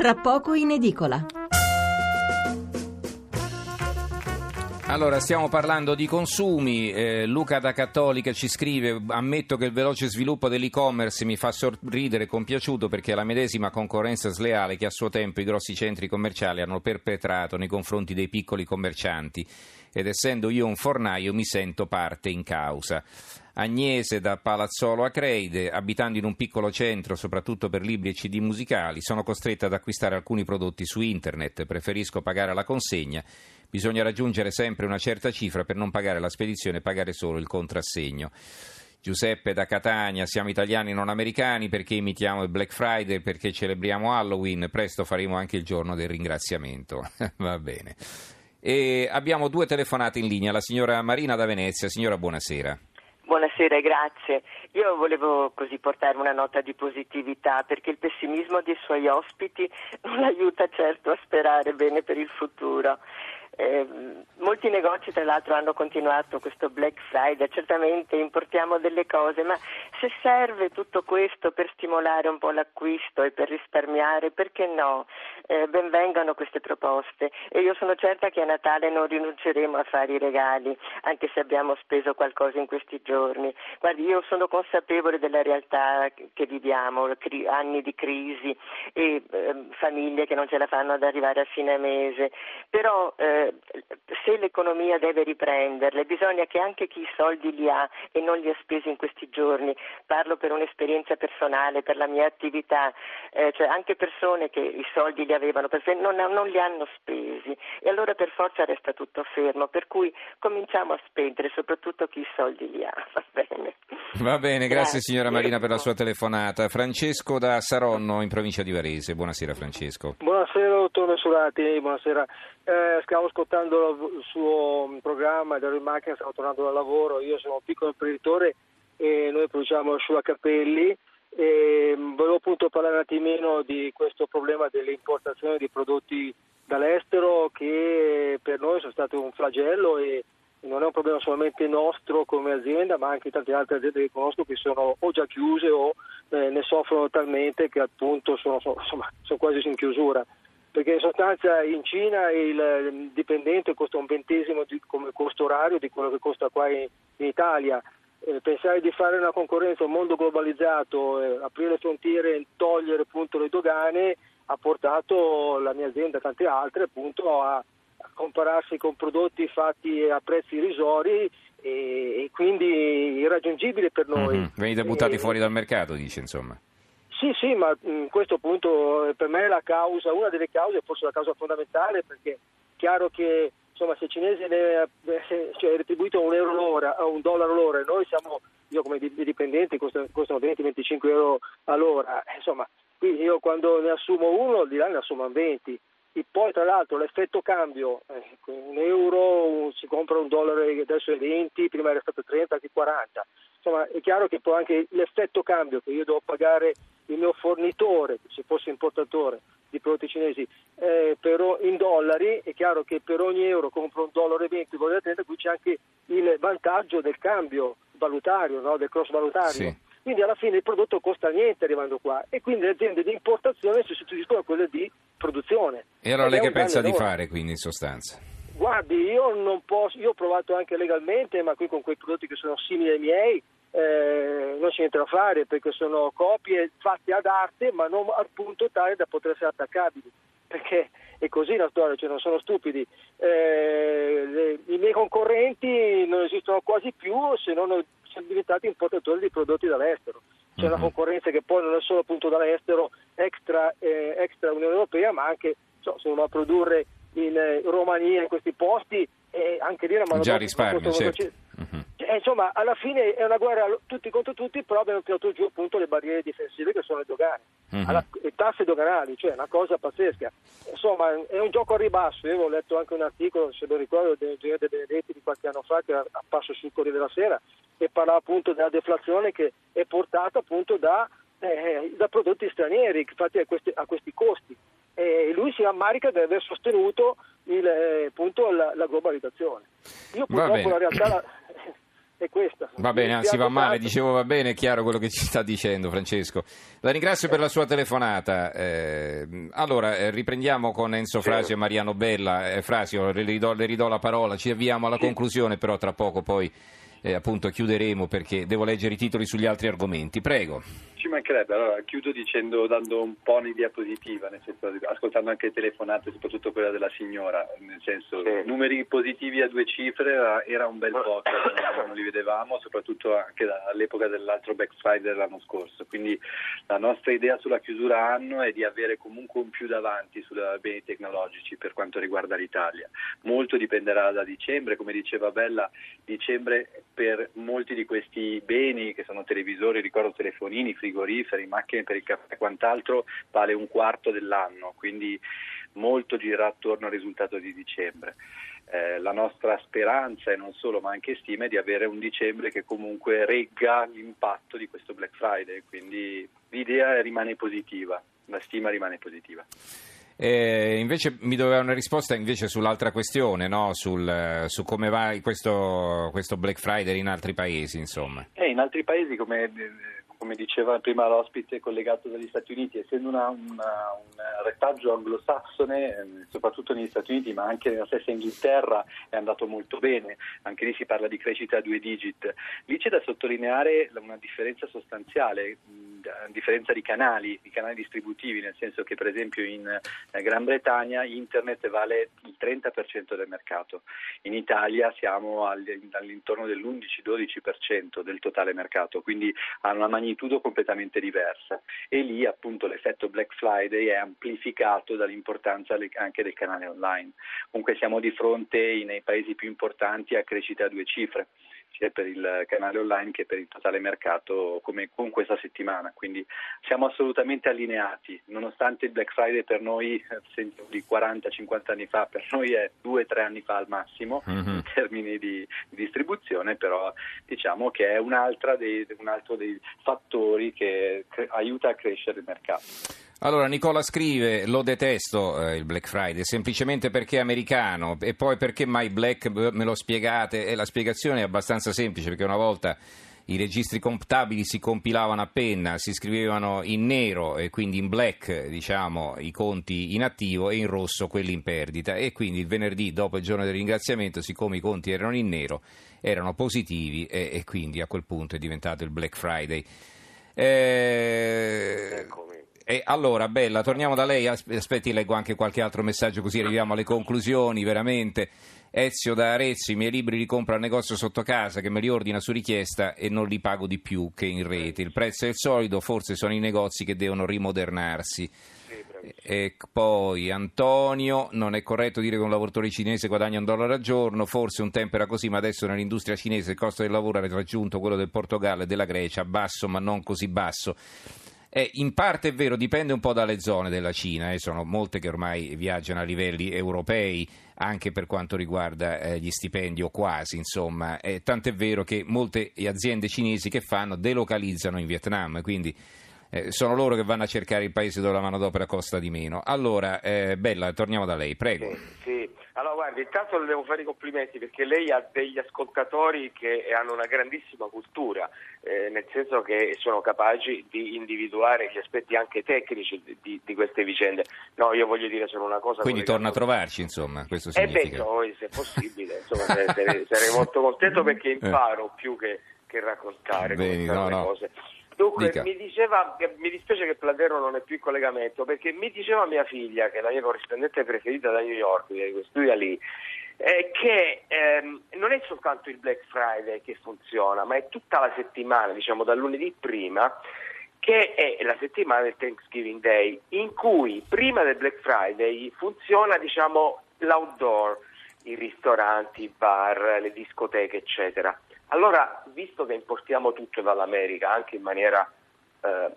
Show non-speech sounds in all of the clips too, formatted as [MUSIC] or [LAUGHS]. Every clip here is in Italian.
tra poco in edicola. Allora, stiamo parlando di consumi. Eh, Luca da Cattolica ci scrive: Ammetto che il veloce sviluppo dell'e-commerce mi fa sorridere e compiaciuto perché è la medesima concorrenza sleale che a suo tempo i grossi centri commerciali hanno perpetrato nei confronti dei piccoli commercianti. Ed essendo io un fornaio, mi sento parte in causa. Agnese da Palazzolo a Creide, abitando in un piccolo centro, soprattutto per libri e CD musicali, sono costretta ad acquistare alcuni prodotti su internet. Preferisco pagare la consegna. Bisogna raggiungere sempre una certa cifra per non pagare la spedizione e pagare solo il contrassegno. Giuseppe da Catania, siamo italiani non americani perché imitiamo il Black Friday, perché celebriamo Halloween, presto faremo anche il giorno del ringraziamento. [LAUGHS] Va bene. E abbiamo due telefonate in linea, la signora Marina da Venezia. Signora, buonasera. Buonasera, grazie. Io volevo così portare una nota di positività perché il pessimismo dei suoi ospiti non [LAUGHS] aiuta certo a sperare bene per il futuro. Eh, molti negozi tra l'altro hanno continuato questo Black Friday, certamente importiamo delle cose, ma se serve tutto questo per stimolare un po' l'acquisto e per risparmiare, perché no? Eh, benvengano queste proposte e io sono certa che a Natale non rinunceremo a fare i regali, anche se abbiamo speso qualcosa in questi giorni. Guardi, io sono consapevole della realtà che viviamo, cri- anni di crisi e eh, famiglie che non ce la fanno ad arrivare a fine mese, però eh, se l'economia deve riprenderle, bisogna che anche chi i soldi li ha e non li ha spesi in questi giorni, parlo per un'esperienza personale, per la mia attività, eh, cioè anche persone che i soldi li avevano, non, non li hanno spesi e allora per forza resta tutto fermo, per cui cominciamo a spendere, soprattutto chi i soldi li ha, va bene. Va bene, grazie, grazie signora Marina per la sua telefonata. Francesco da Saronno in provincia di Varese, buonasera Francesco. Buonasera dottor Mesurati, buonasera. Eh, stavo ascoltando il suo programma ero in macchina, stavo tornando dal lavoro, io sono un piccolo imprenditore e noi produciamo asciugacapelli e volevo appunto parlare un attimino di questo problema dell'importazione di prodotti dall'estero che per noi sono stato un flagello e non è un problema solamente nostro come azienda ma anche tante altre aziende che conosco che sono o già chiuse o eh, ne soffrono talmente che appunto sono, sono, insomma, sono quasi in chiusura perché in sostanza in Cina il dipendente costa un ventesimo di, come costo orario di quello che costa qua in, in Italia. Eh, pensare di fare una concorrenza, un mondo globalizzato, eh, aprire le frontiere e togliere appunto le dogane ha portato la mia azienda e tante altre appunto a, a compararsi con prodotti fatti a prezzi irrisori e, e quindi irraggiungibili per noi. Mm-hmm. Venite buttati e, fuori dal mercato, dice insomma. Sì, sì, ma in questo punto eh, per me è la causa, una delle cause, forse la causa fondamentale, perché è chiaro che insomma, se i cinesi ne, eh, cioè, retribuito un euro l'ora, un dollaro l'ora e noi siamo, io come dipendenti costano, costano 20-25 euro all'ora, eh, insomma, qui io quando ne assumo uno di là ne assumo 20. E poi tra l'altro l'effetto cambio, eh, un euro un, si compra un dollaro adesso è 20, prima era stato 30, anche 40. Insomma è chiaro che poi anche l'effetto cambio che io devo pagare il mio fornitore, se fosse importatore di prodotti cinesi, eh, per, in dollari, è chiaro che per ogni euro compro un dollaro e 20, qui c'è anche il vantaggio del cambio valutario, no? del cross valutario. Sì. Quindi alla fine il prodotto costa niente arrivando qua e quindi le aziende di importazione si sostituiscono a quelle di produzione. E allora lei che pensa di fare quindi in sostanza? Guardi, io non posso, io ho provato anche legalmente, ma qui con quei prodotti che sono simili ai miei, eh, non c'è niente da fare perché sono copie fatte ad arte ma non al punto tale da poter essere attaccabili perché è così la storia, cioè non sono stupidi. Eh, le, I miei concorrenti non esistono quasi più se non sono diventati importatori di prodotti dall'estero. C'è una mhm. concorrenza che poi non è solo appunto dall'estero extra, eh, extra Unione Europea, ma anche so, se uno va a produrre in eh, Romania, in questi posti, e anche lì la mano Già risparmio, certo. Eh, insomma, alla fine è una guerra tutti contro tutti, però abbiamo tirato giù appunto le barriere difensive che sono le dogane, mm-hmm. alla, le tasse doganali, cioè una cosa pazzesca. Insomma, è un gioco a ribasso. Io ho letto anche un articolo, se lo ricordo, del Genere De Benedetti di qualche anno fa, che apparso sul Corriere della Sera, e parlava appunto della deflazione che è portata appunto da, eh, da prodotti stranieri fatti a questi, a questi costi. E lui si rammarica di aver sostenuto il, eh, appunto la, la, globalizzazione. Io purtroppo la realtà... La, è questa. Va bene, anzi va male, dicevo va bene, è chiaro quello che ci sta dicendo Francesco. La ringrazio per la sua telefonata. Eh, allora, eh, riprendiamo con Enzo Frasio e Mariano Bella. Eh, Frasio, le ridò, le ridò, la parola, ci avviamo alla conclusione, però tra poco poi eh, appunto chiuderemo perché devo leggere i titoli sugli altri argomenti. Prego. Ci mancherebbe, allora chiudo dicendo, dando un po' in diapositiva, nel senso, ascoltando anche telefonate, soprattutto quella della signora, nel senso, sì. numeri positivi a due cifre era, era un bel po' che non li vedevamo, soprattutto anche all'epoca dell'altro Black Friday dell'anno scorso, quindi la nostra idea sulla chiusura anno è di avere comunque un più davanti sui beni tecnologici per quanto riguarda l'Italia. Molto dipenderà da dicembre, come diceva Bella, dicembre per molti di questi beni che sono televisori, ricordo telefonini, frigoriferi, macchine per il caffè e quant'altro, vale un quarto dell'anno, quindi molto girerà attorno al risultato di dicembre. Eh, la nostra speranza e non solo ma anche stima è di avere un dicembre che comunque regga l'impatto di questo Black Friday, quindi l'idea rimane positiva, la stima rimane positiva. Eh, invece mi doveva una risposta invece sull'altra questione, no? Sul, su come va questo, questo, Black Friday in altri paesi. Insomma. Eh, in altri paesi, come, come, diceva prima l'ospite collegato dagli Stati Uniti, essendo una, una, un retaggio anglosassone, eh, soprattutto negli Stati Uniti, ma anche nella stessa Inghilterra, è andato molto bene. Anche lì si parla di crescita a due digit. Lì c'è da sottolineare una differenza sostanziale a differenza di canali, di canali distributivi, nel senso che per esempio in eh, Gran Bretagna internet vale il 30% del mercato, in Italia siamo all'intorno dell'11-12% del totale mercato, quindi ha una magnitudo completamente diversa e lì appunto l'effetto Black Friday è amplificato dall'importanza anche del canale online. Comunque siamo di fronte nei paesi più importanti a crescita a due cifre sia per il canale online che per il totale mercato come con questa settimana, quindi siamo assolutamente allineati, nonostante il Black Friday per noi di 40-50 anni fa, per noi è 2-3 anni fa al massimo mm-hmm. in termini di, di, distribuzione, però diciamo che è un dei, un altro dei fattori che cre- aiuta a crescere il mercato. Allora, Nicola scrive: Lo detesto eh, il Black Friday semplicemente perché è americano e poi perché mai black me lo spiegate? E la spiegazione è abbastanza semplice perché una volta i registri contabili si compilavano a penna, si scrivevano in nero e quindi in black diciamo, i conti in attivo e in rosso quelli in perdita e quindi il venerdì dopo il giorno del ringraziamento siccome i conti erano in nero erano positivi e, e quindi a quel punto è diventato il Black Friday. Eh... Ecco e allora, Bella, torniamo da lei. Aspetti, leggo anche qualche altro messaggio così arriviamo alle conclusioni, veramente. Ezio da Arezzo, i miei libri li compro al negozio sotto casa che me li ordina su richiesta e non li pago di più che in rete. Il prezzo è il solito, forse sono i negozi che devono rimodernarsi. E poi Antonio, non è corretto dire che un lavoratore cinese guadagna un dollaro al giorno, forse un tempo era così, ma adesso nell'industria cinese il costo del lavoro ha raggiunto quello del Portogallo e della Grecia, basso ma non così basso. Eh, in parte è vero, dipende un po' dalle zone della Cina, eh, sono molte che ormai viaggiano a livelli europei anche per quanto riguarda eh, gli stipendi o quasi, insomma, eh, tant'è vero che molte aziende cinesi che fanno delocalizzano in Vietnam, quindi eh, sono loro che vanno a cercare il paese dove la manodopera costa di meno. Allora, eh, Bella, torniamo da lei, prego. Sì, sì. Allora, guardi, intanto le devo fare i complimenti perché lei ha degli ascoltatori che hanno una grandissima cultura, eh, nel senso che sono capaci di individuare gli aspetti anche tecnici di, di, queste vicende. No, io voglio dire solo una cosa. Quindi torna a trovarci, insomma, questo significa. Eh beh, se è possibile, insomma, sarei, sarei, molto contento perché [LAUGHS] imparo più che, che raccontare Bene, no, no. cose. Dunque, mi diceva, mi dispiace che Platero non è più in collegamento, perché mi diceva mia figlia, che è la mia corrispondente preferita da New York, che studia lì, eh, che ehm, non è soltanto il Black Friday che funziona, ma è tutta la settimana, diciamo da lunedì prima, che è la settimana del Thanksgiving Day, in cui prima del Black Friday funziona diciamo, l'outdoor, i ristoranti, i bar, le discoteche, eccetera. Allora, visto che importiamo tutto dall'America, anche in maniera eh,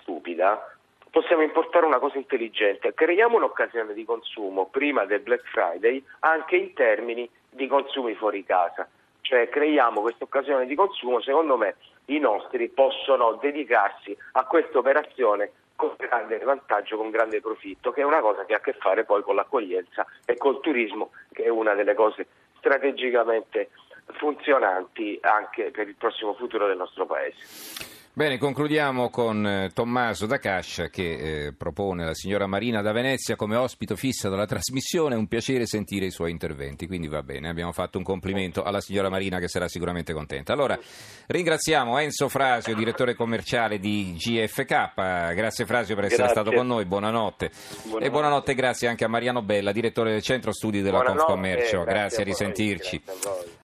stupida, possiamo importare una cosa intelligente. Creiamo un'occasione di consumo prima del Black Friday anche in termini di consumi fuori casa. Cioè creiamo questa occasione di consumo, secondo me i nostri possono dedicarsi a questa operazione con grande vantaggio, con grande profitto, che è una cosa che ha a che fare poi con l'accoglienza e col turismo, che è una delle cose strategicamente funzionanti anche per il prossimo futuro del nostro Paese. Bene, concludiamo con eh, Tommaso da Cascia che eh, propone la signora Marina da Venezia come ospite fissa della trasmissione. È un piacere sentire i suoi interventi, quindi va bene. Abbiamo fatto un complimento alla signora Marina che sarà sicuramente contenta. Allora, ringraziamo Enzo Frasio, direttore commerciale di GFK. Grazie Frasio per essere Grazie. stato con noi. Buonanotte. Buonanotte. E buonanotte, grazie anche a Mariano Bella, direttore del centro studi della Buonanotte, Confcommercio. Grazie, a voi, risentirci. grazie a.